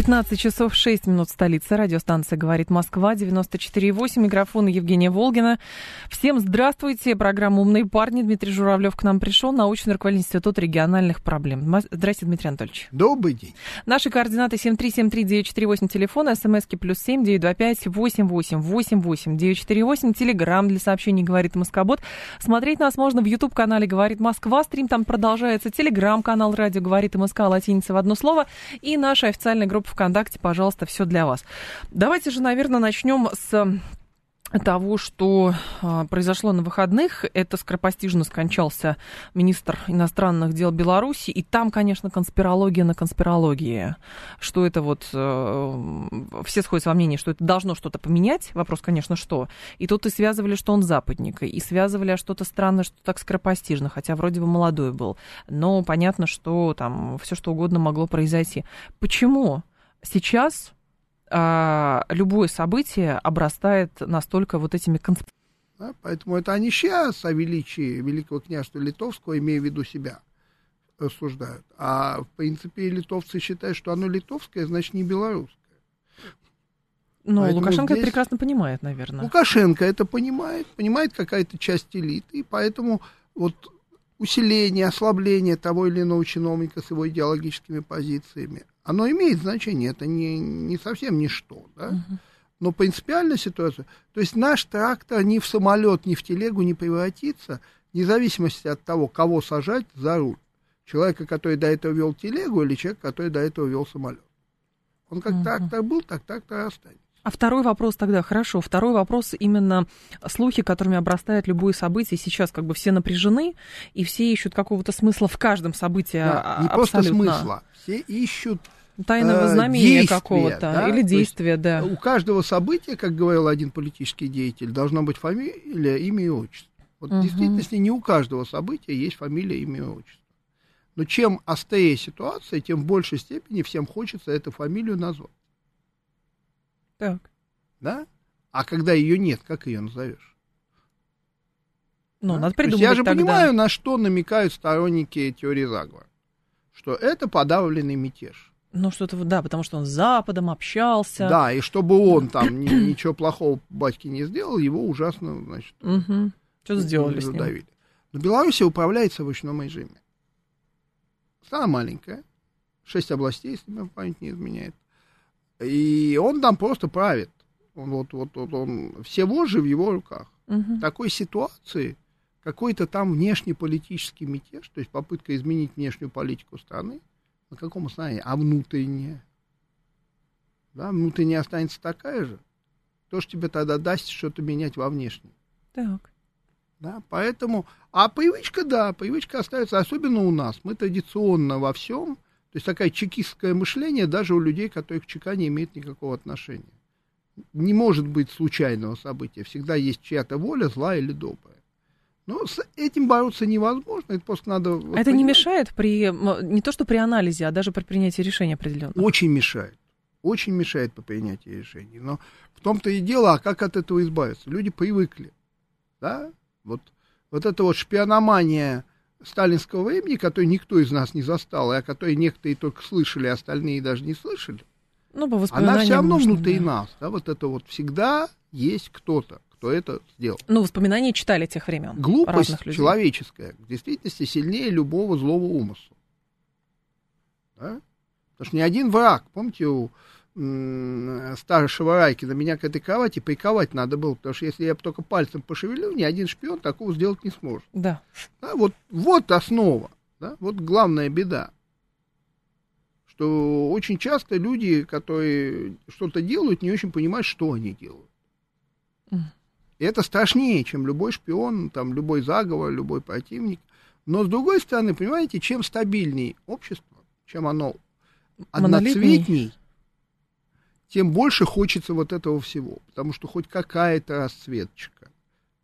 15 часов 6 минут столица. Радиостанция «Говорит Москва», 94,8. Микрофон Евгения Волгина. Всем здравствуйте. Программа «Умные парни». Дмитрий Журавлев к нам пришел. Научный руководитель Института региональных проблем. Здравствуйте, Дмитрий Анатольевич. Добрый день. Наши координаты 7373948, телефон, смски плюс 7 925 88 88 948, телеграмм для сообщений «Говорит Москобот». Смотреть нас можно в YouTube-канале «Говорит Москва». Стрим там продолжается. Телеграм-канал «Радио говорит МСК» латиница в одно слово. И наша официальная группа ВКонтакте, пожалуйста, все для вас. Давайте же, наверное, начнем с того, что а, произошло на выходных. Это скоропостижно скончался министр иностранных дел Беларуси. И там, конечно, конспирология на конспирологии. Что это вот... Э, все сходятся во мнении, что это должно что-то поменять. Вопрос, конечно, что. И тут и связывали, что он западник. И связывали, а что-то странно, что так скоропостижно. Хотя вроде бы молодой был. Но понятно, что там все что угодно могло произойти. Почему? Сейчас а, любое событие обрастает настолько вот этими конспирациями. Да, поэтому это они сейчас о величии Великого княжества Литовского, имея в виду себя, рассуждают. А в принципе литовцы считают, что оно литовское, значит не белорусское. Но поэтому Лукашенко здесь... это прекрасно понимает, наверное. Лукашенко это понимает, понимает какая-то часть элиты, и поэтому вот усиление, ослабление того или иного чиновника с его идеологическими позициями, оно имеет значение, это не, не совсем ничто, да? Но принципиальная ситуация, то есть наш трактор ни в самолет, ни в телегу не превратится, вне зависимости от того, кого сажать за руль. Человека, который до этого вел телегу, или человека, который до этого вел самолет. Он как uh-huh. трактор был, так трактор останется. А второй вопрос тогда, хорошо, второй вопрос именно слухи, которыми обрастает любое событие. Сейчас как бы все напряжены, и все ищут какого-то смысла в каждом событии. Да, не просто смысла, все ищут тайного э, знамения какого-то да? или действия, да. У каждого события, как говорил один политический деятель, должна быть фамилия, имя и отчество. Вот угу. в действительности не у каждого события есть фамилия, имя и отчество. Но чем острее ситуация, тем в большей степени всем хочется эту фамилию назвать. Так. Да? А когда ее нет, как ее назовешь? Ну, да? надо придумать. я же тогда. понимаю, на что намекают сторонники теории заговора. Что это подавленный мятеж. Ну, что-то, да, потому что он с Западом общался. Да, и чтобы он там ничего плохого батьке не сделал, его ужасно, значит, угу. что сделали задавили. Но Беларусь управляется в ручном режиме. Страна маленькая, шесть областей, если мне память не изменяет. И он там просто правит. Он, вот, вот, вот, он, все вожжи в его руках. Угу. В такой ситуации какой-то там внешнеполитический мятеж, то есть попытка изменить внешнюю политику страны, на каком основании? А внутренняя? Да, внутренняя останется такая же. То, что тебе тогда даст что-то менять во внешнем. Так. Да, поэтому, а привычка, да, привычка остается, особенно у нас. Мы традиционно во всем то есть такое чекистское мышление даже у людей, которые к ЧК не имеют никакого отношения. Не может быть случайного события. Всегда есть чья-то воля, злая или добрая. Но с этим бороться невозможно, это просто надо... Вот это понимать. не мешает при, не то что при анализе, а даже при принятии решения определенного? Очень мешает. Очень мешает по принятию решений. Но в том-то и дело, а как от этого избавиться? Люди привыкли. Да? Вот, вот это вот шпиономания сталинского времени, который никто из нас не застал, и о которой некоторые только слышали, а остальные даже не слышали, ну, по она все равно можно, внутри да. нас. Да, вот это вот всегда есть кто-то, кто это сделал. Ну, воспоминания читали тех времен. Глупость человеческая в действительности сильнее любого злого умысла. Да? Потому что ни один враг, помните, у старшего Райкина меня к этой кровати приковать надо было, потому что если я только пальцем пошевелю, ни один шпион такого сделать не сможет. Да. да вот, вот основа, да, вот главная беда, что очень часто люди, которые что-то делают, не очень понимают, что они делают. И это страшнее, чем любой шпион, там, любой заговор, любой противник. Но, с другой стороны, понимаете, чем стабильнее общество, чем оно одноцветней, тем больше хочется вот этого всего. Потому что хоть какая-то расцветочка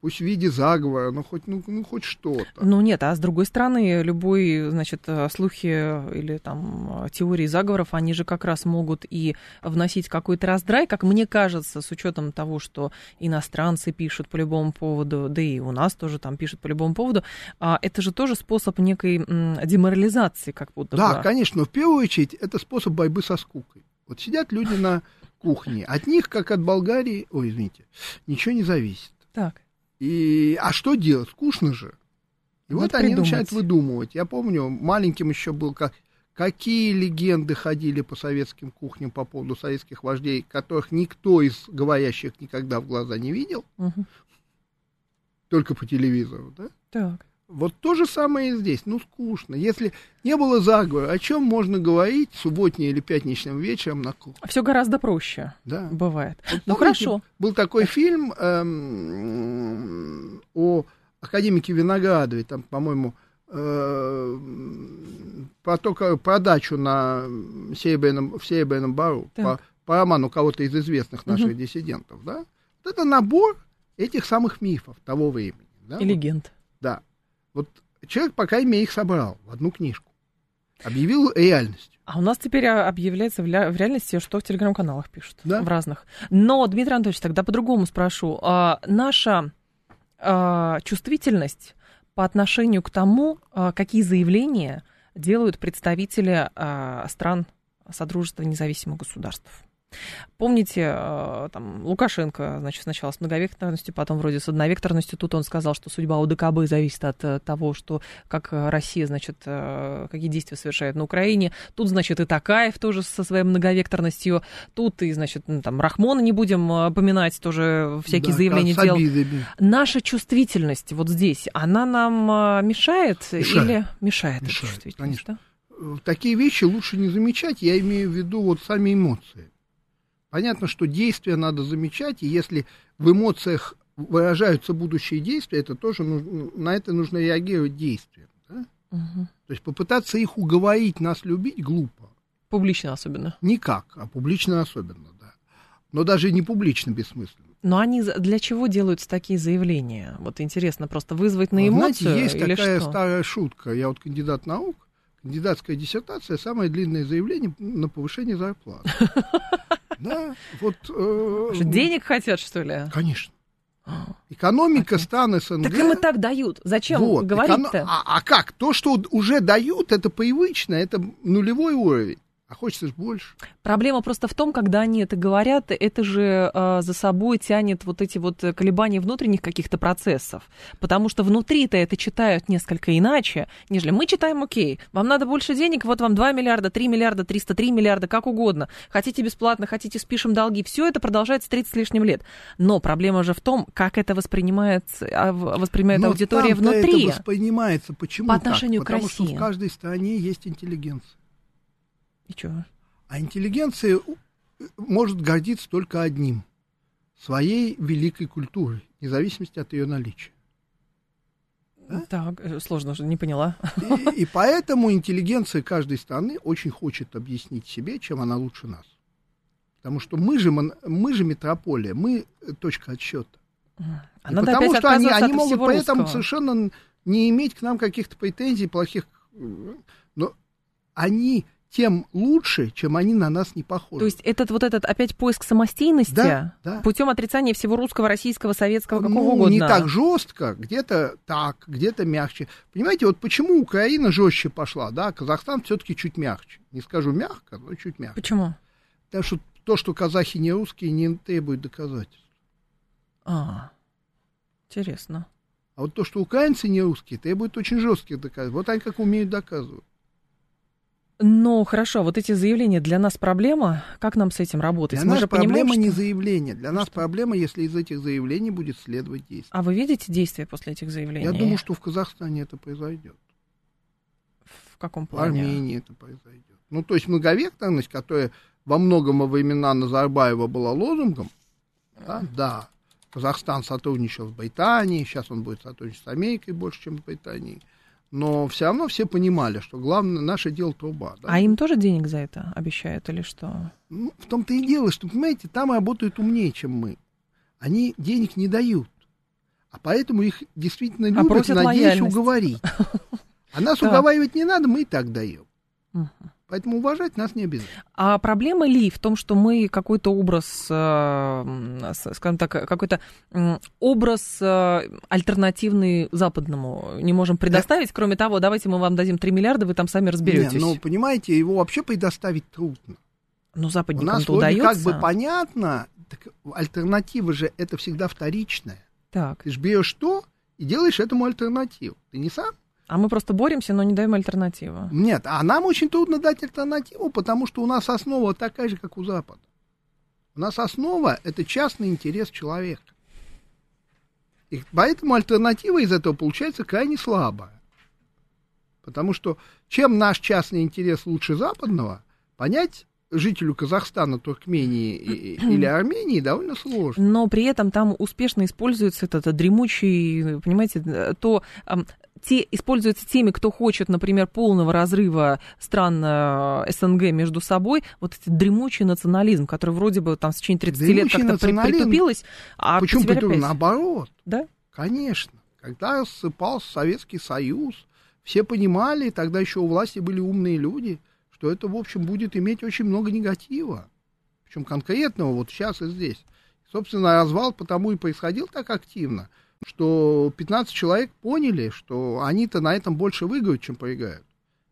пусть в виде заговора, но хоть, ну, ну, хоть что-то. Ну нет, а с другой стороны, любые, значит, э, слухи или там теории заговоров, они же как раз могут и вносить какой-то раздрай, как мне кажется, с учетом того, что иностранцы пишут по любому поводу, да и у нас тоже там пишут по любому поводу, а это же тоже способ некой деморализации, как будто Да, бы. конечно, но в первую очередь это способ борьбы со скукой. Вот сидят люди на кухне, от них, как от Болгарии, ой, извините, ничего не зависит. Так. И, а что делать? Скучно же. И вот, вот они придумать. начинают выдумывать. Я помню, маленьким еще был, как, какие легенды ходили по советским кухням по поводу советских вождей, которых никто из говорящих никогда в глаза не видел. Угу. Только по телевизору, да? Так. Вот то же самое и здесь. Ну, скучно. Если не было заговора, о чем можно говорить субботним или пятничным вечером на кухне? Все гораздо проще. Да. Бывает. Вот, ну, хорошо. Был такой фильм эм, о академике Виноградове, там, по-моему, э, про, то, про дачу на Серебряном, в Серебряном Бару, по, по роману кого-то из известных наших угу. диссидентов, да? Вот это набор этих самых мифов того времени. Да? И легенд. Да. Вот человек пока ими их собрал в одну книжку. Объявил реальность. А у нас теперь объявляется в, ля- в реальности, что в телеграм-каналах пишут. Да? В разных. Но, Дмитрий Анатольевич, тогда по-другому спрошу. А, наша а, чувствительность по отношению к тому, а, какие заявления делают представители а, стран Содружества независимых государств. Помните, э, там, Лукашенко, значит, сначала с многовекторностью, потом вроде с одновекторностью. Тут он сказал, что судьба УДКБ зависит от э, того, что, как Россия, значит, э, какие действия совершает на Украине. Тут, значит, и Такаев тоже со своей многовекторностью. Тут и, значит, ну, там, Рахмона не будем поминать, тоже всякие да, заявления делал. Наша чувствительность вот здесь, она нам мешает, мешает. или мешает? Мешает, конечно. Да? Такие вещи лучше не замечать, я имею в виду вот сами эмоции. Понятно, что действия надо замечать, и если в эмоциях выражаются будущие действия, это тоже нужно, на это нужно реагировать действием. Да? Угу. То есть попытаться их уговорить нас любить глупо. Публично особенно. Никак, а публично особенно, да. Но даже не публично бессмысленно. Но они для чего делаются такие заявления? Вот интересно, просто вызвать на эмоцию Знаете, есть или такая что? старая шутка. Я вот кандидат наук, кандидатская диссертация, самое длинное заявление на повышение зарплаты. Да, вот... Э, Денег хотят, что ли? Конечно. Экономика стран СНГ... Так им и так дают. Зачем вот, говорить-то? Эконом... А, а как? То, что уже дают, это привычно, это нулевой уровень. А хочется же больше. Проблема просто в том, когда они это говорят, это же э, за собой тянет вот эти вот колебания внутренних каких-то процессов. Потому что внутри-то это читают несколько иначе, нежели мы читаем, окей, вам надо больше денег, вот вам 2 миллиарда, 3 миллиарда, 303 миллиарда, как угодно. Хотите бесплатно, хотите спишем долги. Все это продолжается 30 с лишним лет. Но проблема же в том, как это воспринимает, а, воспринимает Но аудитория внутри. это воспринимается. Почему По отношению так? Потому к России. что в каждой стране есть интеллигенция. И что? А интеллигенция может гордиться только одним – своей великой культурой, вне зависимости от ее наличия. Да? Так, э, сложно же, не поняла. И, и поэтому интеллигенция каждой страны очень хочет объяснить себе, чем она лучше нас. Потому что мы же, мы же метрополия, мы точка отсчета. А потому что они, они могут поэтому совершенно не иметь к нам каких-то претензий плохих. Но они тем лучше, чем они на нас не похожи. То есть этот вот этот опять поиск самостийности да, да. путем отрицания всего русского, российского, советского, какого ну, угодно. Не так жестко, где-то так, где-то мягче. Понимаете, вот почему Украина жестче пошла, да, Казахстан все-таки чуть мягче. Не скажу мягко, но чуть мягче. Почему? Потому что то, что казахи не русские, не требует доказательств. А, интересно. А вот то, что украинцы не русские, требует очень жестких доказательств. Вот они как умеют доказывать. Ну, хорошо, вот эти заявления для нас проблема. Как нам с этим работать? Для Мы нас же проблема понимаем, не что... заявление. Для нас проблема, если из этих заявлений будет следовать действие. А вы видите действия после этих заявлений? Я думаю, что в Казахстане это произойдет. В каком плане? В Армении это произойдет. Ну, то есть многовекторность, которая во многом во времена Назарбаева была лозунгом, да, да, Казахстан сотрудничал с Британией, сейчас он будет сотрудничать с Америкой больше, чем с Британией. Но все равно все понимали, что главное наше дело труба. Да? А им тоже денег за это обещают или что? Ну, в том-то и дело, что, понимаете, там работают умнее, чем мы. Они денег не дают. А поэтому их действительно А любят, просят надеюсь, лояльность. уговорить. А нас уговаривать не надо, мы и так даем. Поэтому уважать нас не обязательно. А проблема ли в том, что мы какой-то образ, э, скажем так, какой-то образ э, альтернативный западному не можем предоставить? Кроме того, давайте мы вам дадим 3 миллиарда, вы там сами разберетесь. Не, ну, понимаете, его вообще предоставить трудно. Ну, У западникам нас то вроде удается. как бы понятно, так альтернатива же это всегда вторичная. Так. Ты же берешь то и делаешь этому альтернативу. Ты не сам? А мы просто боремся, но не даем альтернативу. Нет, а нам очень трудно дать альтернативу, потому что у нас основа такая же, как у Запада. У нас основа – это частный интерес человека. И поэтому альтернатива из этого получается крайне слабая. Потому что чем наш частный интерес лучше западного, понять жителю Казахстана, Туркмении или Армении довольно сложно. Но при этом там успешно используется этот дремучий, понимаете, то те используются теми, кто хочет, например, полного разрыва стран э, СНГ между собой, вот этот дремучий национализм, который вроде бы там в течение 30 лет Дремучий как-то при- национализм? притупилось, а Почему теперь притупил? опять. Наоборот. Да? Конечно. Когда рассыпался Советский Союз, все понимали, тогда еще у власти были умные люди, что это, в общем, будет иметь очень много негатива. Причем конкретного вот сейчас и здесь. Собственно, развал потому и происходил так активно, что 15 человек поняли, что они-то на этом больше выиграют, чем проиграют.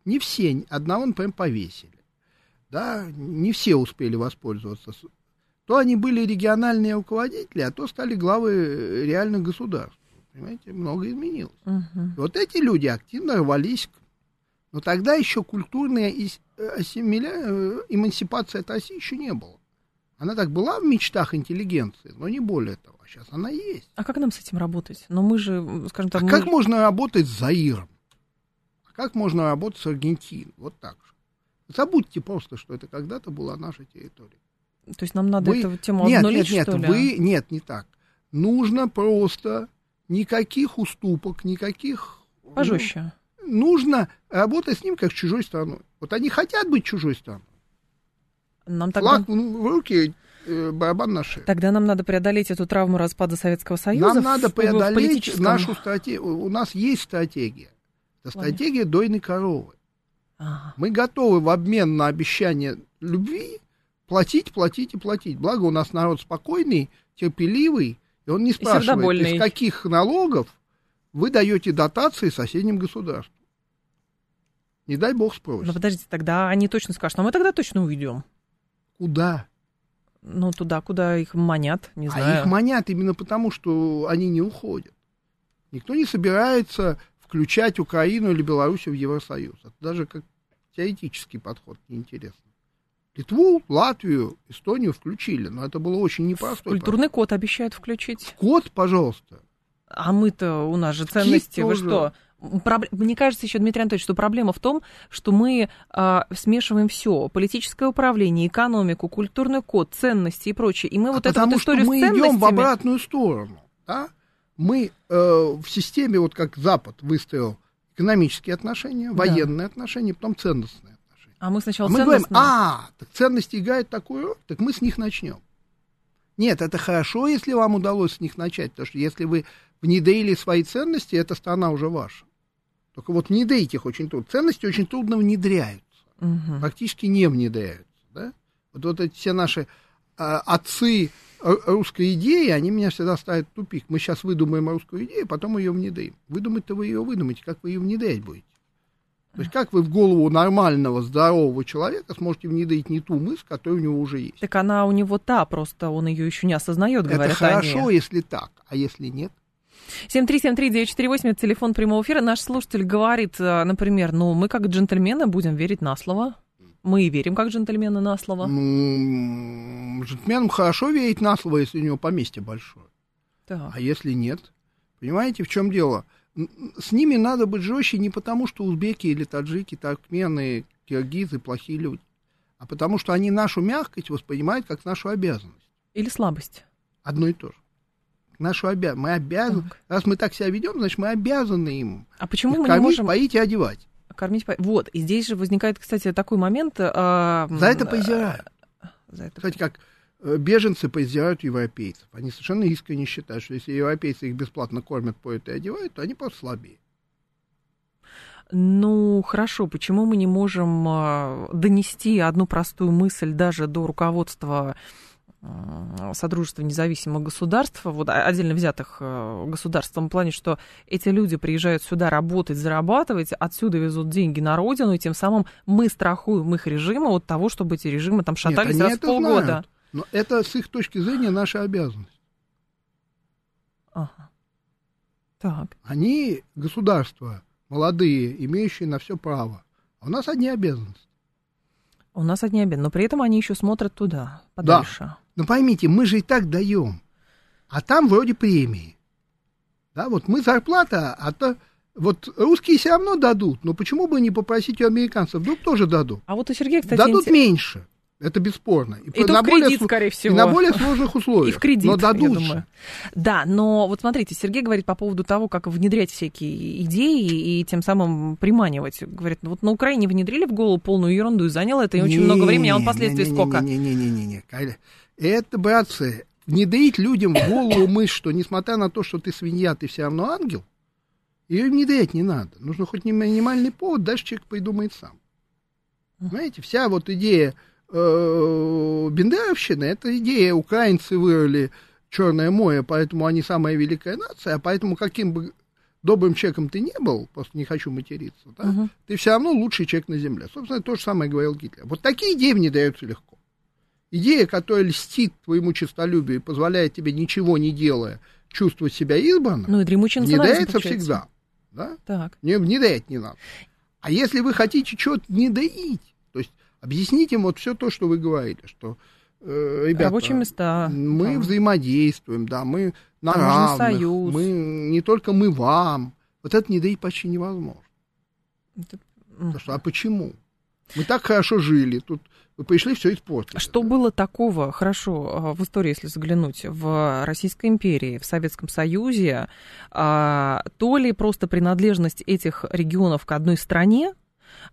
Не все, одного, например, повесили. Да, не все успели воспользоваться. То они были региональные руководители, а то стали главы реальных государств. Понимаете, много изменилось. Мгм. И вот эти люди активно рвались. к- Но тогда еще культурная э, ассимиля- э, эмансипация от России еще не было. Она так была в мечтах интеллигенции, но не более того. А сейчас она есть. А как нам с этим работать? Ну, мы же, скажем так, А мы как можно работать с Заиром? А как можно работать с Аргентиной? Вот так же. Забудьте просто, что это когда-то была наша территория. то есть нам надо Вы- эту тему Нет, обнулить, нет, нет, что ли? вы, нет, не так. Нужно просто никаких уступок, никаких... ну, Пожестче. нужно работать с ним как с чужой страной. Вот они хотят быть чужой страной. Нам тогда... Флаг в руки, э, барабан на шее. Тогда нам надо преодолеть эту травму распада Советского Союза. Нам в- надо преодолеть политическом- нашу стратегию. У нас есть стратегия. Это стратегия дойной коровы. Ага. Мы готовы в обмен на обещание любви платить, платить и платить. Благо у нас народ спокойный, терпеливый, и он не спрашивает, из каких налогов вы даете дотации соседним государствам. Не дай бог Ну, спросит. подождите, тогда они точно скажут, а мы тогда точно уйдем. Куда? Ну, туда, куда их манят, не А знаю. их манят именно потому, что они не уходят. Никто не собирается включать Украину или Белоруссию в Евросоюз. Это даже как теоретический подход неинтересно. Литву, Латвию, Эстонию включили, но это было очень непростой Культурный код обещают включить. Код, пожалуйста. А мы-то, у нас же ценности, вы что? Мне кажется еще, Дмитрий Анатольевич, что проблема в том, что мы а, смешиваем все: политическое управление, экономику, культурный код, ценности и прочее. И мы вот а эту потому вот что историю мы с идем в ценностями... обратную сторону. Да? Мы э, в системе, вот как Запад выстроил экономические отношения, военные отношения, потом ценностные отношения. А мы сначала А мы говорим, ценностные. а, так ценности играют такую роль, так мы с них начнем. Нет, это хорошо, если вам удалось с них начать, потому что если вы внедрили свои ценности, эта страна уже ваша. Только вот внедрить их очень трудно. Ценности очень трудно внедряются, Мгм. практически не внедряются. Да? Вот, вот эти все наши а, отцы р- русской идеи, они меня всегда ставят в тупик. Мы сейчас выдумаем русскую идею, потом ее внедрим. Выдумать-то вы ее выдумаете, как вы ее внедрять будете? То есть как вы в голову нормального, здорового человека сможете внедрить не ту мысль, которая у него уже есть? Так она у него та, просто он ее еще не осознает, Это говорят хорошо, они. если так, а если нет? 7373948, это телефон прямого эфира. Наш слушатель говорит, э, например, ну, мы как джентльмены будем верить на слово. Мы и верим как джентльмены на слово. Ну, джентльменам хорошо верить на слово, если у него поместье большое. Так. А если нет? Понимаете, в чем дело? С ними надо быть жестче не потому, что узбеки или таджики, туркмены, киргизы плохие люди, а потому что они нашу мягкость воспринимают как нашу обязанность. Или слабость. Одно и то же. нашу обя... Мы обязаны, Так. раз мы так себя ведем, значит, мы обязаны им А почему их мы не кормить, можем поить и одевать. кормить? по- Вот, и здесь же возникает, кстати, такой момент. а, За это м, поиздирают. за это Кстати, как э, беженцы поиздирают европейцев. Они совершенно искренне считают, что если европейцы их бесплатно кормят, поют и одевают, то они просто слабее. Ну, хорошо, почему мы не можем а, донести одну простую мысль даже до руководства Содружества независимых государств, вот отдельно взятых э, государств, в том плане, что эти люди приезжают сюда работать, зарабатывать, отсюда везут деньги на родину, и тем самым мы страхуем их режимы от того, чтобы эти режимы там шатались Нет, раз в полгода. знают. Но это с их точки зрения наша обязанность. Ага. Так. Они государства молодые, имеющие на все право. А у нас одни обязанности. У нас одни обеды, но при этом они еще смотрят туда, подальше. Но поймите, мы же и так даем. А там вроде премии. Да, вот мы зарплата, а то вот русские все равно дадут, но почему бы не попросить у американцев? Вдруг тоже дадут. А вот у Сергея, кстати, дадут инте- меньше. Это бесспорно. И то на в более кредит, сл- скорее И всего. на более сложных условиях. И в кредит, но дадут я думаю. Да, но вот смотрите, Сергей говорит по поводу того, как внедрять всякие идеи и тем самым приманивать. Говорит, ну вот на Украине внедрили в голову полную ерунду и заняло это и очень много времени, а он последствий сколько? Не-не-не. Это, братцы, внедрить людям в голову мысль, что несмотря на то, что ты свинья, ты все равно ангел, ее внедрять не надо. Нужно хоть минимальный повод, дальше человек придумает сам. Понимаете, вся вот идея э, Бендеровщины, это идея, украинцы вырыли Черное море, поэтому они самая великая нация, а поэтому каким бы добрым человеком ты не был, просто не хочу материться, да, Мгм. ты все равно лучший человек на земле. Собственно, то же самое говорил Гитлер. Вот такие идеи внедряются легко. Идея, которая льстит твоему честолюбию и позволяет тебе, ничего не делая, чувствовать себя избранным, Ну и внедряется получается. всегда. Да? Так. Не внедрять не надо. А если вы хотите что-то не доить, объясните им вот все то, что вы говорили, что, э, ребята, Рабочие места. мы там. взаимодействуем, да, мы на равных, союз. мы не только мы вам. Вот это не доить почти невозможно. Это- Потому что, а почему? Мы так хорошо жили, тут вы пришли, все испортили. Что да? было такого, хорошо, а, в истории, если заглянуть, в Российской империи, в Советском Союзе, а, то ли просто принадлежность этих регионов к одной стране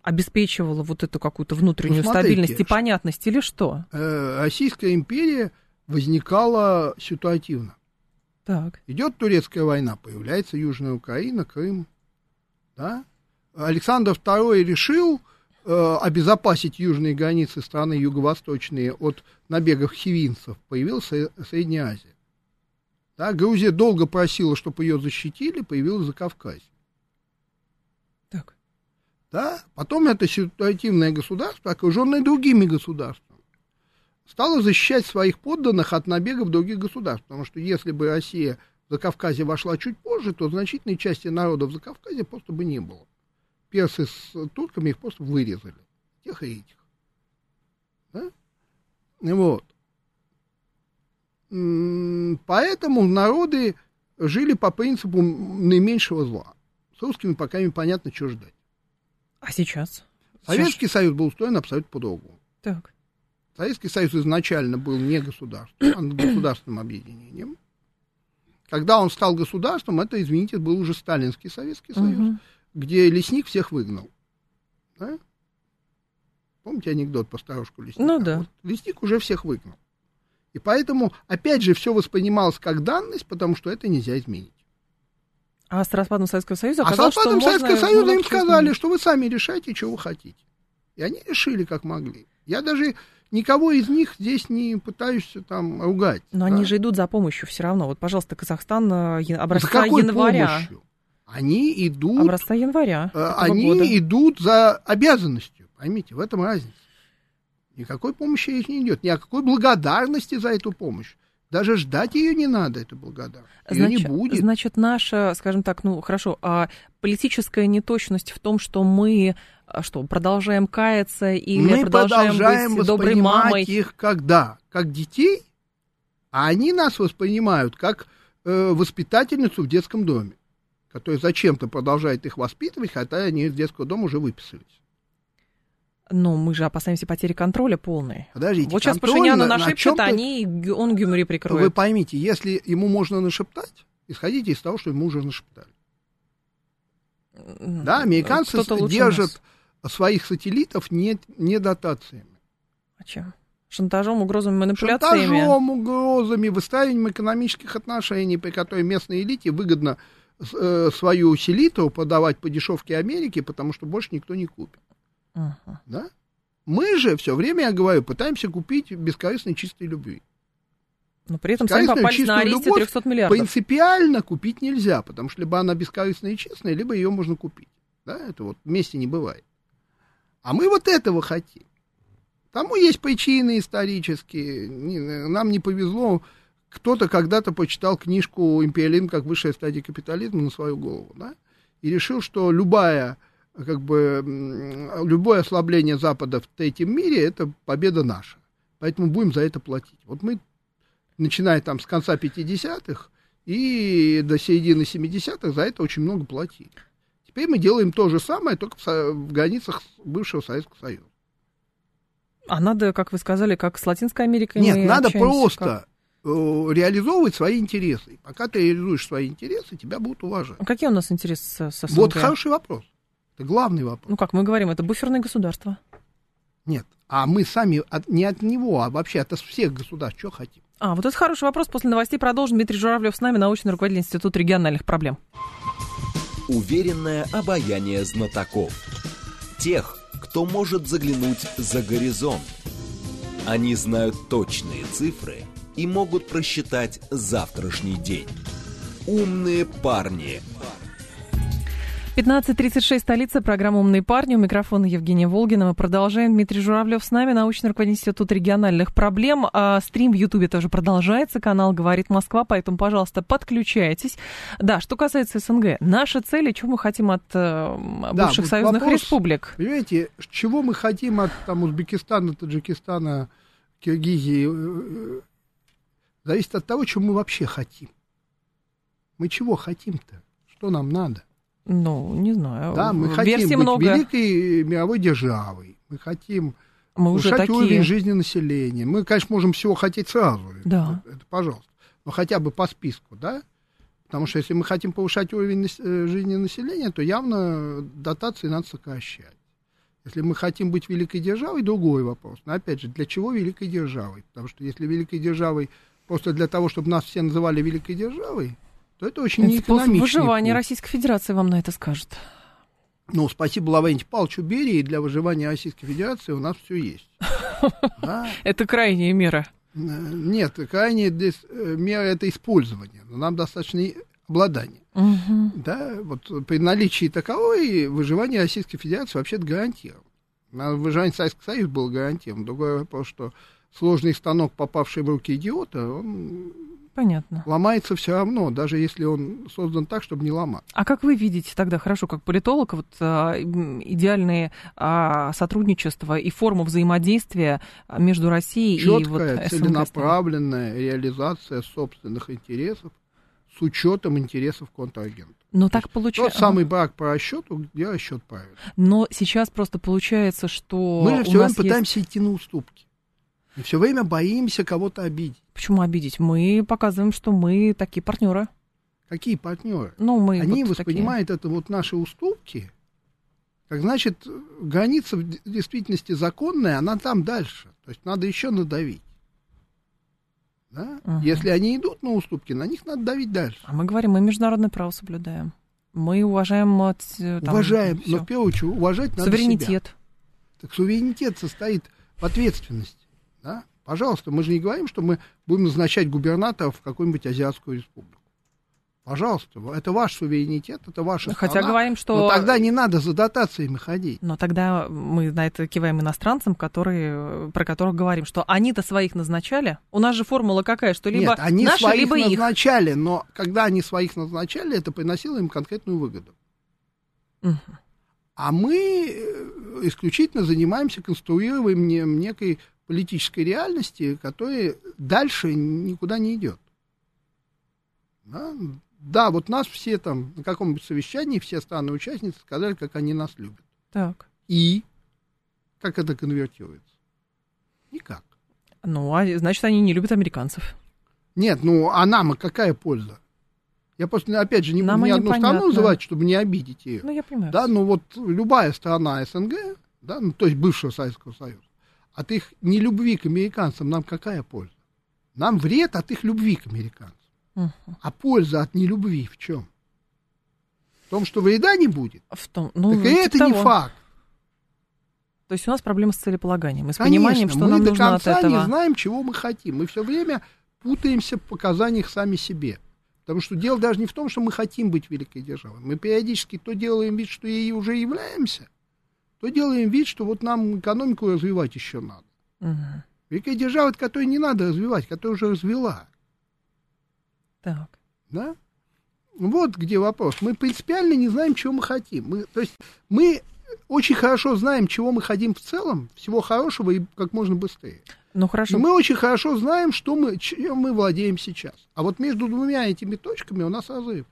обеспечивала вот эту какую-то внутреннюю Ну, смотрите, стабильность и понятность, или что? Э, Российская империя возникала ситуативно. Так. Идет турецкая война, появляется Южная Украина, Крым. Да? Александр II решил э, обезопасить южные границы страны юго-восточные от набегов хивинцев. Появилась Сре- Средняя Азия. Да? Грузия долго просила, чтобы ее защитили, появилась Закавказье. Да? Потом это ситуативное государство, окруженное другими государствами, стало защищать своих подданных от набегов других государств. Потому что если бы Россия в Закавказье вошла чуть позже, то значительной части народов в Закавказье просто бы не было. Персы с турками их просто вырезали. Тех и этих. Да? Вот. М, Поэтому народы жили по принципу наименьшего зла. С русскими пока непонятно, что ждать. А сейчас? Советский Союз был устроен абсолютно по-другому. Так. Советский Союз изначально был не государством, а государственным объединением. Когда он стал государством, это, извините, был уже сталинский Советский Союз, Мгм. где лесник всех выгнал. Да? Помните анекдот про старушку лесника? Ну да. Вот лесник уже всех выгнал. И поэтому, опять же, все воспринималось как данность, потому что это нельзя изменить. А с распадом Советского Союза А с оказалось, что распадом можно Советского Союза много им сказали, что вы сами решайте, что вы хотите. И они решили, как могли. Я даже никого из них здесь не пытаюсь там ругать. Но да. они же идут за помощью все равно. Вот, пожалуйста, Казахстан э, я- За образца какой января. помощью? Они идут, Образца января. э, они года. идут за обязанностью. Поймите, в этом разница. Никакой помощи речь не идет. Ни о какой благодарности за эту помощь. Даже ждать ее не надо, эту благодарность. Ее не будет. значит, наша, скажем так, ну хорошо, а политическая неточность в том, что мы а, что, продолжаем каяться или Мы продолжаем, продолжаем быть доброй воспринимать мамой? их когда? Как детей, а они нас воспринимают как э, воспитательницу в детском доме, которая зачем-то продолжает их воспитывать, хотя они из детского дома уже выписались. Но мы же опасаемся потери контроля полной. Подождите, вот сейчас контроль Пашиняну на- на нашепчет, чем-то- они, он Гюмри прикроет. Вы поймите, если ему можно нашептать, исходите из того, что ему уже нашептали. Да, американцы держат нас. своих сателлитов не, не дотациями. А чем? Шантажом, угрозами, манипуляциями? Шантажом, угрозами, выстраиванием экономических отношений, при которой местной элите выгодно э, свою селиту подавать по дешевке Америки, потому что больше никто не купит. Мгм. Да? Мы же все время, я говорю, пытаемся купить бескорыстной чистой любви. Но при этом сами попались на аресте любовь 300 миллиардов. Принципиально купить нельзя, потому что либо она бескорыстная и честная, либо ее можно купить. Да, это вот вместе не бывает. А мы вот этого хотим. Тому есть причины исторические. Нам не повезло. Кто-то когда-то почитал книжку «Империализм как высшая стадия капитализма» на свою голову, да, и решил, что любая, как бы, любое ослабление Запада в третьем мире – это победа наша. Поэтому будем за это платить. Вот мы начиная там с конца 50-х и до середины 70-х за это очень много платили. Теперь мы делаем то же самое, только в, со- в границах бывшего Советского Союза. А надо, как вы сказали, как с Латинской Америкой Нет, надо общаемся, просто как- э, реализовывать свои интересы. Пока ты реализуешь свои интересы, тебя будут уважать. А Какие у нас интересы с, с СНГ? Вот хороший вопрос. Это главный вопрос. Ну, как мы говорим, это буферное государство. Нет. А мы сами от- не от него, а вообще от всех государств что хотим? А, вот это хороший вопрос. После новостей продолжим. Дмитрий Журавлев с нами, научный руководитель Института региональных проблем. Уверенное обаяние знатоков. Тех, кто может заглянуть за горизонт. Они знают точные цифры и могут просчитать завтрашний день. Умные парни. 15.36, столица, программа «Умные парни». У микрофона Евгения Волгина. Мы продолжаем. Дмитрий Журавлев с нами, научный руководитель Института региональных проблем. А, стрим в Ютубе тоже продолжается. Канал «Говорит Москва», поэтому, пожалуйста, подключайтесь. Да, что касается СНГ. Наша цель и чего мы хотим от э, бывших вот союзных вопрос- республик? Понимаете, чего мы хотим от там, Узбекистана, Таджикистана, Киргизии, э, э, зависит от того, чего мы вообще хотим. Мы чего хотим-то? Что нам надо? Ну, не знаю. Да, мы хотим Версий быть много. великой мировой державой. Мы хотим Мы уже повышать такие. уровень жизни населения. Мы, конечно, можем всего хотеть сразу. Да. Это, это пожалуйста. Но хотя бы по списку, да? Потому что если мы хотим повышать уровень нас- э, жизни населения, то явно дотации надо сокращать. Если мы хотим быть великой державой, другой вопрос. Но опять же, для чего великой державой? Потому что если великой державой просто для того, чтобы нас все называли великой державой, то это очень Это способ неэкономичный выживания путь. Российской Федерации вам на это скажет. Ну, спасибо Лаврентию Павловичу Берии, для выживания Российской Федерации у нас все есть. Это крайняя мера. Э, Нет, крайняя э, мера это использование, но нам достаточно. Мгм. Да, вот при наличии таковой выживание Российской Федерации вообще-то гарантировано. Выживание Советского Союза было гарантировано. Другой вопрос, что сложный станок, попавший в руки идиота, он Понятно. ломается все равно, даже если он создан так, чтобы не ломаться. А как вы видите тогда, хорошо, как политолог, вот а, м, идеальные а, сотрудничества и форму взаимодействия между Россией и вот Четкая, СНГ? целенаправленная реализация собственных интересов с учетом интересов контрагента. Но так Тот получается. самый брак по расчету, где расчет правильный. Но сейчас просто получается, что Мы же все время нас есть- пытаемся идти на уступки. Все время боимся кого-то обидеть. Почему обидеть? Мы показываем, что мы такие партнеры. Какие партнеры? Ну, мы Они вот воспринимают это вот наши уступки, как значит, граница в действительности законная, она там дальше. То есть надо еще надавить. Да? Мгм. Если они идут на уступки, на них надо давить дальше. такие. А мы говорим, мы международное право соблюдаем. Мы уважаем э, там, Уважаем, всё. но в первую очередь уважать надо себя. суверенитет. Так суверенитет состоит в ответственности. Да? Пожалуйста, мы же не говорим, что мы будем назначать губернаторов в какую-нибудь азиатскую республику. Пожалуйста, это ваш суверенитет, это ваша Хотя страна. говорим, что... Но тогда не надо за дотациями ходить. Но тогда мы на это киваем иностранцам, которые, про которых говорим, что они-то своих назначали. У нас же формула какая, что либо Нет, они наши, своих либо их. назначали, но когда они своих назначали, это приносило им конкретную выгоду. Мгм. А мы э, исключительно занимаемся конструированием некой политической реальности, которая дальше никуда не идет. Да? Да, вот нас все там на каком-нибудь совещании, все страны-участницы сказали, как они нас любят. Так. И как это конвертируется? Никак. Ну, а значит, они не любят американцев. Нет, ну, а нам какая польза? Я просто, опять же, не Нам ни одну страну называть, чтобы не обидеть ее. Ну, я понимаю. Да, ну вот любая страна СНГ, да, ну, то есть бывшего Советского Союза, от их нелюбви к американцам нам какая польза? Нам вред от их любви к американцам. Мгм. А польза от нелюбви в чем? В том, что вреда не будет. В том, ну, так и типа это того. не факт. То есть у нас проблема с целеполаганием и с Конечно, пониманием, что мы нам до нужно от конца этого. не знаем, чего мы хотим. Мы все время путаемся в показаниях сами себе. Потому что дело даже не в том, что мы хотим быть великой державой. Мы периодически то делаем вид, что ей уже являемся, то делаем вид, что вот нам экономику развивать еще надо. Мгм. Великая держава, которую не надо развивать, которую уже развела. Так. Да? Вот где вопрос. Мы принципиально не знаем, чего мы хотим. Мы, то есть мы очень хорошо знаем, чего мы хотим в целом, всего хорошего и как можно быстрее. Ну, И хорошо. мы очень хорошо знаем, что мы, чем мы владеем сейчас. А вот между двумя этими точками у нас разрыв.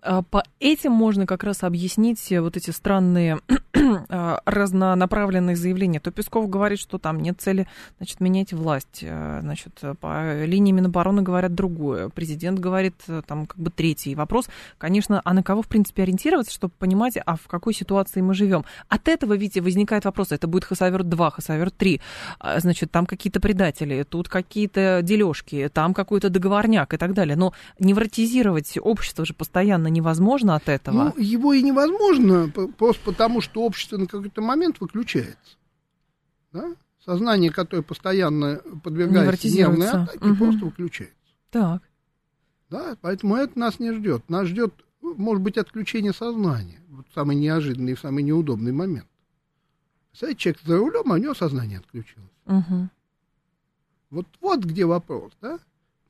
А, По этим можно как раз объяснить э, вот эти странные а, разнонаправленные заявления. То Песков говорит, что там нет цели значит, менять власть. Э, Значит, по линии Минобороны говорят другое. Президент говорит э, там как бы третий. Вопрос, конечно, а на кого, в принципе, ориентироваться, чтобы понимать, а в какой ситуации мы живем. От этого, видите, возникает вопрос, это будет Хасаверт 2, Хасаверт 3. А, Значит, там какие-то предатели, тут какие-то дележки, там какой-то договорняк и так далее. Но невротизировать общество же постоянно невозможно от этого. Ну, его и невозможно, просто потому, что общество на какой-то момент выключается. Да? Сознание, которое постоянно подвергается нервной атаке, Мгм. просто выключается. Так. Да? Поэтому это нас не ждет. Нас ждет, может быть, отключение сознания. Вот самый неожиданный и самый неудобный момент. Представляете, человек за рулем, а у него сознание отключилось. Мгм. Вот, вот где вопрос, да?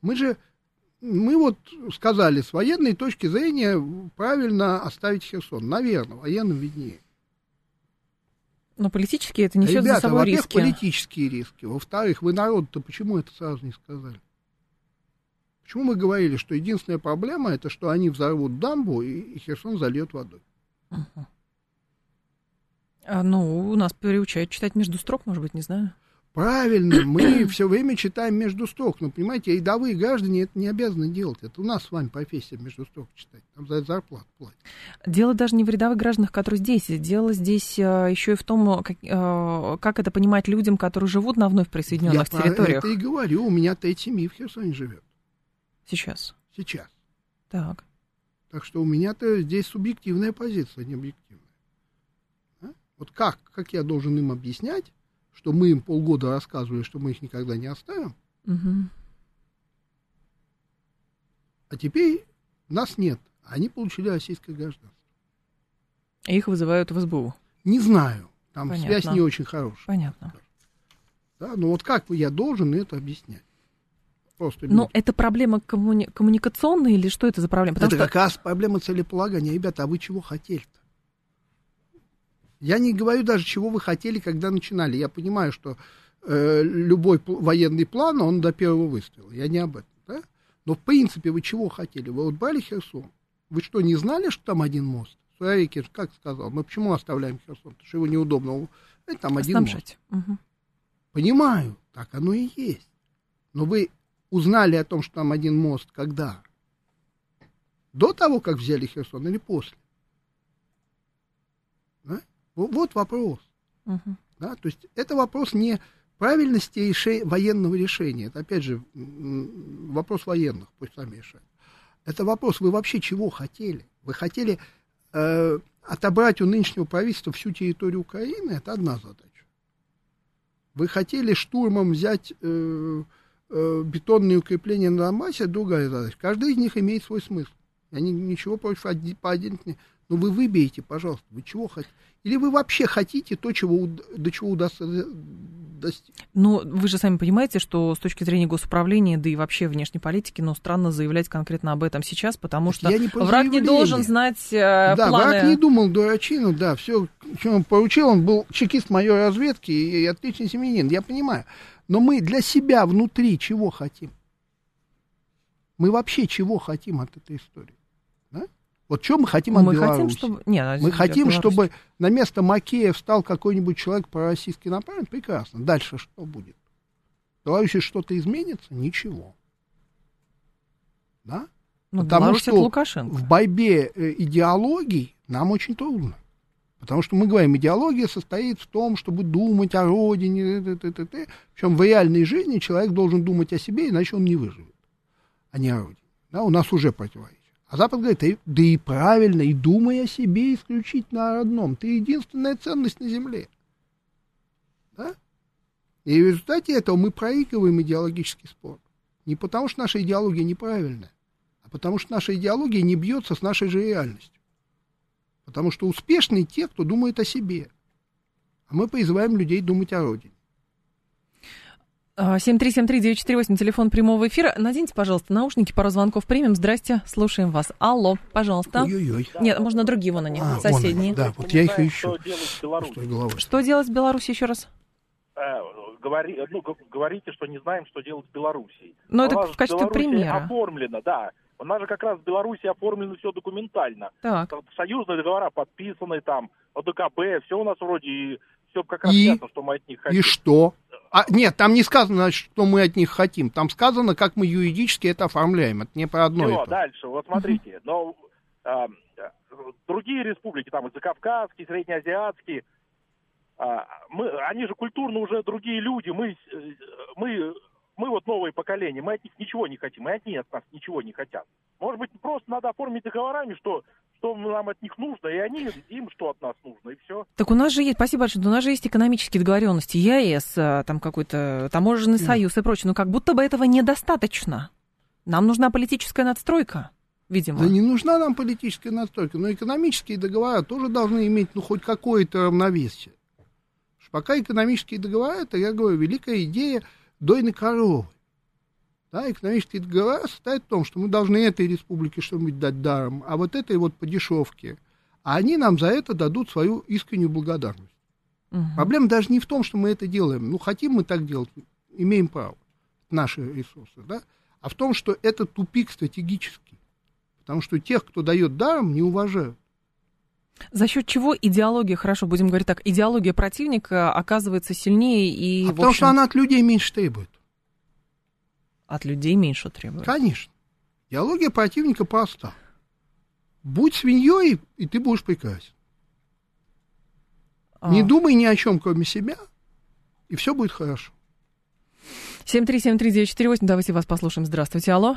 Мы же, мы вот сказали, с военной точки зрения правильно оставить Херсон. Наверное, военным виднее. Но политически это несет Ребята, за собой во-первых, риски. политические риски. Во-вторых, вы народ-то почему это сразу не сказали? Почему мы говорили, что единственная проблема это, что они взорвут дамбу и, и Херсон зальет водой? А, ну, у нас приучают читать между строк, может быть, не знаю. Правильно, мы все время читаем между строк. Но, понимаете, рядовые граждане это не обязаны делать. Это у нас с вами профессия между строк читать. Там за зарплату платят. Дело даже не в рядовых гражданах, которые здесь. Дело здесь еще и в том, как, э, как это понимать людям, которые живут на вновь присоединенных Я территориях это и говорю. У меня треть семьи в Херсоне живет. сейчас. Сейчас. Так. Так что у меня-то здесь субъективная позиция, а не объективная. А? Вот как, как я должен им объяснять, что мы им полгода рассказывали, что мы их никогда не оставим, Мгм. а теперь нас нет. Они получили российское гражданство. Их вызывают в СБУ. Не знаю. Там Понятно. связь не очень хорошая. Понятно. Да? Но вот как я должен это объяснять? Просто Но люди. это проблема коммуни- коммуникационная или что это за проблема? Потому это что как раз проблема целеполагания. Ребята, а вы чего хотели-то? Я не говорю даже, чего вы хотели, когда начинали. Я понимаю, что э, любой военный план, он до первого выстрела. Я не об этом. Да? Но в принципе вы чего хотели? Вы вот брали Херсон? Вы что, не знали, что там один мост? Суровикин как сказал, мы почему оставляем Херсон? Потому что его неудобно. э, Там один мост. Мгм. Понимаю, так оно и есть. Но вы узнали о том, что там один мост, когда? До того, как взяли Херсон или после? Да? Во- Вот вопрос. Мгм. Да? То есть это вопрос не правильности военного решения. Это, опять же, вопрос военных, пусть сами решают. Это вопрос, вы вообще чего хотели? Вы хотели э, отобрать у нынешнего правительства всю территорию Украины? Это одна задача. Вы хотели штурмом взять э, э, бетонные укрепления на Донбассе? Другая задача. Каждый из них имеет свой смысл. Я ни- ничего против оди- по отдельности. Но вы выберите, пожалуйста, вы чего хотите? Или вы вообще хотите то, чего, до чего удастся достичь? Ну, вы же сами понимаете, что с точки зрения госуправления, да и вообще внешней политики, ну, странно заявлять конкретно об этом сейчас, потому что Я не враг не заявление. должен знать э, да, планы. враг не думал дурачину, да, все, что он поручил, он был чекист майор разведки и, и отличный семьянин, я понимаю. Но мы для себя внутри чего хотим? Мы вообще чего хотим от этой истории? Вот что мы хотим мы от хотим, Беларуси? чтобы... Нет, Мы извините, хотим, чтобы на место Макея встал какой-нибудь человек пророссийский направлен. Прекрасно. Дальше что будет? В Беларуси что-то изменится? Ничего. Да? Ну, потому Беларусь что Лукашенко. В борьбе э, идеологий нам очень трудно. Потому что мы говорим, идеология состоит в том, чтобы думать о родине. т- т- т- т. Причем в реальной жизни человек должен думать о себе, иначе он не выживет, а не о родине. Да, у нас уже противоречие. А Запад говорит, «Э, да и правильно, и думай о себе исключительно о родном. Ты единственная ценность на земле. Да? И в результате этого мы проигрываем идеологический спор. Не потому, что наша идеология неправильная, а потому что наша идеология не бьется с нашей же реальностью. Потому что успешны те, кто думает о себе. А мы призываем людей думать о родине. А, 7373948, телефон прямого эфира. Наденьте, пожалуйста, наушники, пару звонков примем. Здрасте, слушаем вас. Алло, пожалуйста. Ой-ой-ой. Нет, можно другие вон они, А, вон соседние. они, да, вот я их ищу. Что делать с Беларусью? Пустой головой. Что делать в Беларуси еще раз? Э, говори, ну, говорите, что не знаем, что делать с Белоруссией. Ну, это в качестве Белоруссия примера. оформлено, да. У нас же как раз в Беларуси оформлено все документально. Так, Союзные договора подписаны, там, ОДКБ, все у нас вроде, все как раз И? ясно, что мы от них хотим. И что? А, нет, там не сказано, что мы от них хотим. Там сказано, как мы юридически это оформляем. Это не про одно и Всё, то же. дальше, вот смотрите, но а, другие республики, там, и Закавказские, Среднеазиатские, а, мы, они же культурно уже другие люди, мы, э, мы, мы вот новое поколение, мы от них ничего не хотим, и они от нас ничего не хотят. Может быть, просто надо оформить договорами, что, что нам от них нужно, и они, им что от нас нужно, и все. так у нас же есть, спасибо большое, у нас же есть экономические договоренности, ЕАЭС, а, там какой-то таможенный союз и прочее, но как будто бы этого недостаточно. Нам нужна политическая надстройка, видимо. Да не нужна нам политическая настройка, но экономические договора тоже должны иметь ну, хоть какое-то равновесие. Пока экономические договора, это, я говорю, великая идея дойной коровы. Да, экономические договора состоят в том, что мы должны этой республике что-нибудь дать даром, а вот этой вот по дешевке. А они нам за это дадут свою искреннюю благодарность. Мгм. Проблема даже не в том, что мы это делаем. Ну, хотим мы так делать, имеем право, наши ресурсы, да? А в том, что это тупик стратегический. Потому что тех, кто дает даром, не уважают. За счет чего идеология, хорошо, будем говорить так, идеология противника оказывается сильнее и, а в потому общем, что она от людей меньше требует. От людей меньше требует. Конечно. Идеология противника проста. Будь свиньей, и ты будешь прекрасен. А. Не думай ни о чем, кроме себя, и все будет хорошо. 7373948, давайте вас послушаем. Здравствуйте, алло.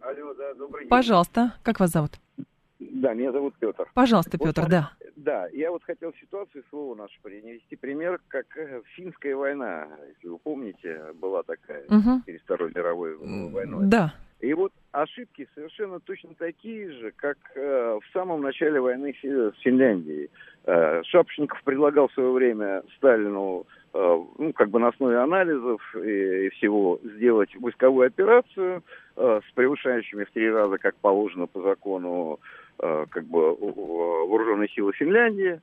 Алло, да, добрый день. Пожалуйста, как вас зовут? Да, меня зовут Петр. Пожалуйста, Вот Петр, смотри- да. Да, я вот хотел ситуацию слово наше привести пример, как э, финская война, если вы помните, была такая Мгм. перед Второй мировой войной. Да. И вот ошибки совершенно точно такие же, как э, в самом начале войны с Финляндией. Э, Шапошников предлагал в свое время Сталину, ну, как бы на основе анализов и, всего, сделать войсковую операцию э, с превышающими в три раза, как положено по закону, э, как бы вооруженные силы Финляндии.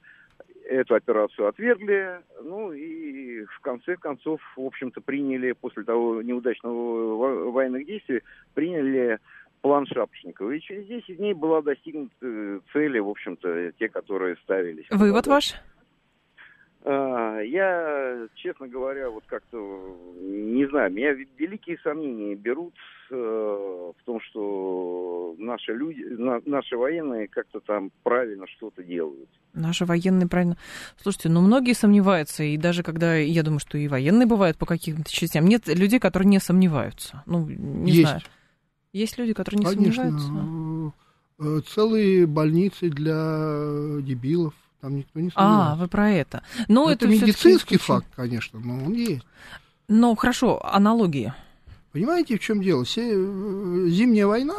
Эту операцию отвергли, ну и в конце концов, в общем-то, приняли после того неудачного во- военных действий, приняли план Шапошникова. И через 10 дней была достигнута э, цели, в общем-то, те, которые ставились. Вывод ваш? А, Я, честно говоря, вот как-то не знаю, меня ве- великие сомнения берут э, в том, что наши люди, на- наши военные как-то там правильно что-то делают. Наши военные, правильно. Слушайте, ну многие сомневаются, и даже когда, я думаю, что и военные бывают по каким-то частям, нет людей, которые не сомневаются. Ну, не Есть. знаю. Есть люди, которые не Конечно. сомневаются. Э, Целые больницы для дебилов. Там никто не А, сомневается. вы про это. Ну, это, это, всё-таки медицинский факт, конечно, но он есть. Ну, хорошо, аналогии. Понимаете, в чем дело? Се- э, Зимняя война,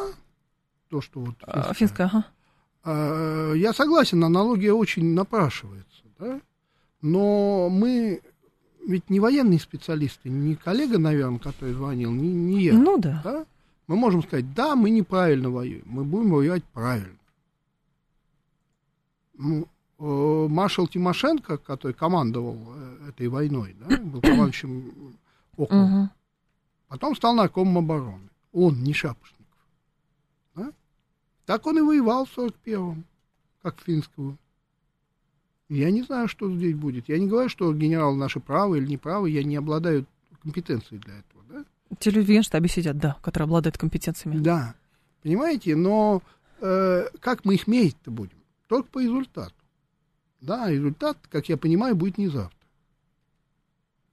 то, что вот... А, Финская, ага. А, Я согласен, аналогия очень напрашивается, да? Но мы ведь не военные специалисты, не коллега, наверное, который звонил, не, не я. Ну да. да? Мы можем сказать, да, мы неправильно воюем, мы будем воевать правильно. Ну, маршал Тимошенко, который командовал э, этой войной, да, был командующим округом, Мгм. потом стал наркомом обороны. Он, не Шапошников. Да? Так он и воевал в 41-м, как финского. Я не знаю, что здесь будет. Я не говорю, что генералы наши правы или неправы, я не обладаю компетенцией для этого. Да? Те люди в Генштабе сидят, да, которые обладают компетенциями. Да, понимаете, но э, как мы их мерить-то будем? Только по результату. Да, результат, как я понимаю, будет не завтра.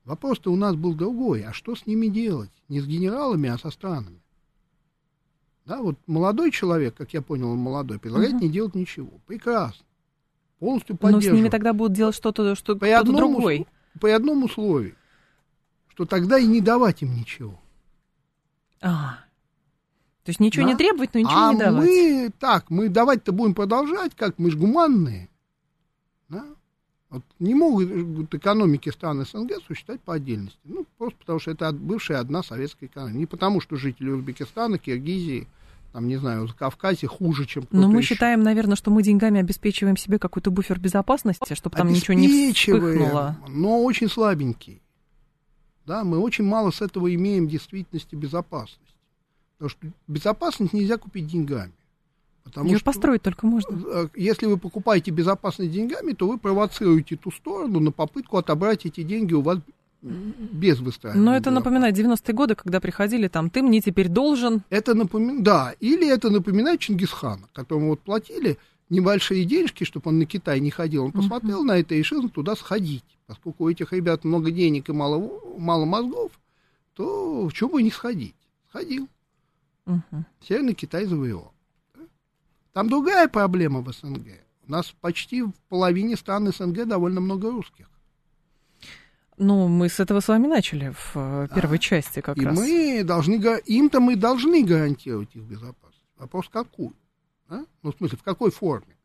Вопрос-то у нас был другой. А что с ними делать? Не с генералами, а со странами. Да, вот молодой человек, как я понял, он молодой, предлагает угу. не делать ничего. Прекрасно. Полностью поддерживаю. Но с ними тогда будут делать что-то, что по кто-то другой. По одному условию, что тогда и не давать им ничего. А, то есть ничего да? не требовать, но ничего а не давать. мы так, мы давать-то будем продолжать, как мы же гуманные. Да? Вот не могут экономики стран СНГ существовать по отдельности. Ну, просто потому что это бывшая одна советская экономика. Не потому, что жители Узбекистана, Киргизии, там, не знаю, Кавказе хуже, чем Но мы еще. считаем, наверное, что мы деньгами обеспечиваем себе какой-то буфер безопасности, чтобы там ничего не вспыхнуло. но очень слабенький. Да, мы очень мало с этого имеем в действительности безопасности. Потому что безопасность нельзя купить деньгами. Потому Ее что, построить только можно. Э, если вы покупаете безопасность деньгами, то вы провоцируете ту сторону на попытку отобрать эти деньги у вас без выстраивания. Но это напоминает 90-е годы, когда приходили там, ты мне теперь должен. Это напоминает, да, или это напоминает Чингисхана, которому вот платили небольшие денежки, чтобы он на Китай не ходил. Он посмотрел uh-huh. на это и решил туда сходить. Поскольку у этих ребят много денег и мало, мало мозгов, то в чем бы не сходить? Сходил. Uh-huh. Северный Китай завоевал. Там другая проблема в СНГ. У нас почти в половине стран СНГ довольно много русских. Ну, мы с этого с вами начали в э, первой да. части как и раз. мы должны, им-то мы должны гарантировать их безопасность. Вопрос какую? Да? Ну, в смысле, в какой форме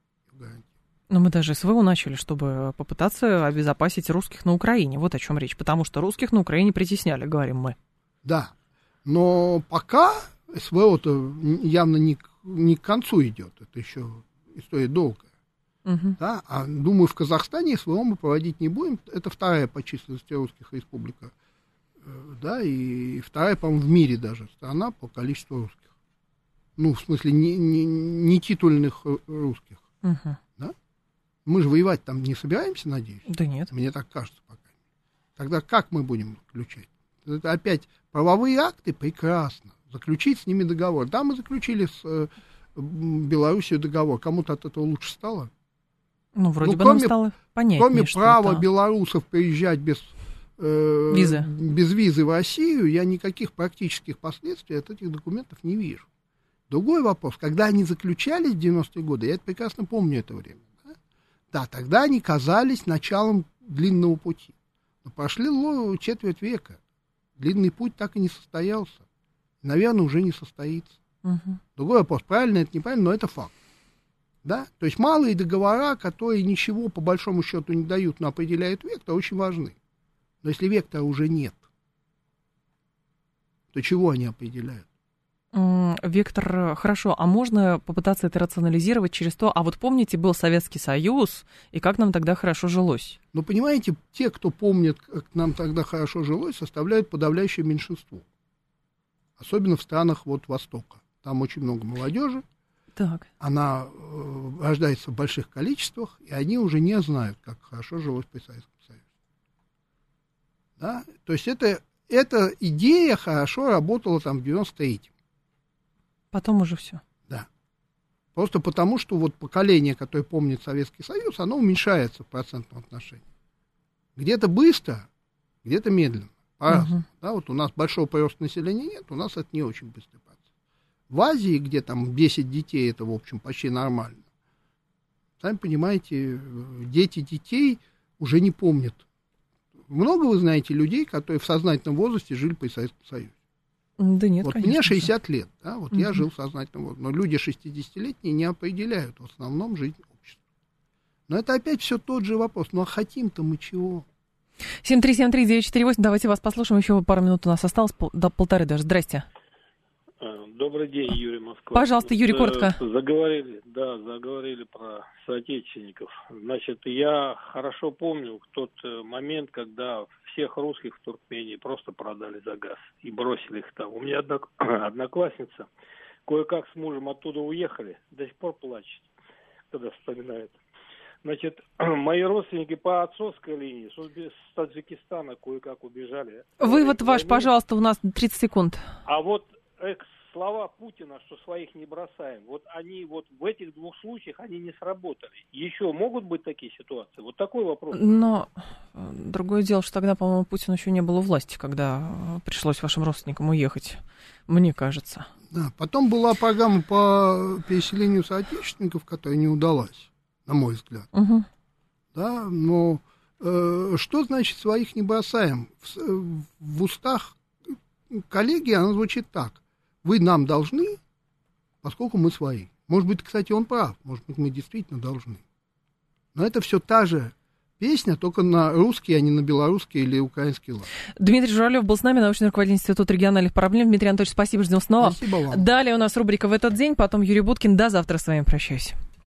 Но мы даже СВО начали, чтобы попытаться обезопасить русских на Украине. Вот о чем речь. Потому что русских на Украине притесняли, говорим мы. Да. Но пока СВО-то явно не не к концу идет, это еще история долгая. Угу. Да? А думаю, в Казахстане СВО мы проводить не будем. Это вторая по численности русских республика. Э, да, и вторая, по-моему, в мире даже страна по количеству русских. Ну, в смысле, не, не, не титульных русских. Угу. Да? Мы же воевать там не собираемся, надеюсь? Да нет. Мне так кажется пока. Тогда как мы будем включать? Это опять правовые акты прекрасно заключить с ними договор. Да, мы заключили с э, Белоруссией договор. Кому-то от этого лучше стало? Ну, вроде ну, бы кроме, нам стало понятнее, Кроме права белорусов приезжать без, э, визы. без визы в Россию, я никаких практических последствий от этих документов не вижу. Другой вопрос, когда они заключались в 90-е годы, я это прекрасно помню это время, да, да тогда они казались началом длинного пути. Но прошли четверть века. Длинный путь так и не состоялся наверное, уже не состоится. Угу. Другой вопрос, правильно это, неправильно, но это факт. Да? То есть малые договора, которые ничего по большому счету не дают, но определяют вектор, очень важны. Но если вектора уже нет, то чего они определяют? Вектор, хорошо, а можно попытаться это рационализировать через то, а вот помните, был Советский Союз, и как нам тогда хорошо жилось? Ну, понимаете, те, кто помнит, как нам тогда хорошо жилось, составляют подавляющее меньшинство особенно в странах вот Востока. Там очень много молодежи. Так. Она э, рождается в больших количествах, и они уже не знают, как хорошо жилось при Советском Союзе. Да? То есть это, эта идея хорошо работала там в 93-м. Потом уже все. Да. Просто потому, что вот поколение, которое помнит Советский Союз, оно уменьшается в процентном отношении. Где-то быстро, где-то медленно. Угу. Да, вот у нас большого прироста населения нет, у нас это не очень быстрый процесс. В Азии, где там 10 детей, это, в общем, почти нормально. Сами понимаете, дети детей уже не помнят. Много вы знаете людей, которые в сознательном возрасте жили при Советском Союзе? Да нет, Вот конечно. мне 60 лет, да, вот угу. я жил в сознательном возрасте. Но люди 60-летние не определяют в основном жизнь общества. Но это опять все тот же вопрос. Ну а хотим-то мы чего? 7373948, давайте вас послушаем, еще пару минут у нас осталось, до полторы даже. Здрасте. А, добрый день, Юрий Москва. Пожалуйста, Юрий, коротко. Заговорили, да, заговорили про соотечественников. Значит, я хорошо помню тот э, момент, когда всех русских в Туркмении просто продали за газ и бросили их там. У меня однок... одноклассница кое-как с мужем оттуда уехали, до сих пор плачет, когда вспоминает. Значит, мои родственники по отцовской линии с Таджикистана кое-как убежали. Вывод ваш, пожалуйста, у нас 30 секунд. А вот экс слова Путина, что своих не бросаем, вот они вот в этих двух случаях они не сработали. Еще могут быть такие ситуации? Вот такой вопрос. Но э, другое дело, что тогда, по-моему, Путин еще не было у власти, когда э, пришлось вашим родственникам уехать, мне кажется. Да, потом была программа по переселению соотечественников, которая не удалась, на мой взгляд. Угу. Да, но э, что значит своих не бросаем? В, в устах коллеги она звучит так вы нам должны, поскольку мы свои. Может быть, кстати, он прав, может быть, мы действительно должны. Но это все та же песня, только на русский, а не на белорусский или украинский лад. Дмитрий Журавлев был с нами, научный руководитель Института региональных проблем. Дмитрий Анатольевич, спасибо, ждем снова. Спасибо вам. Далее у нас рубрика «В этот день», потом Юрий Буткин. До завтра с вами прощаюсь.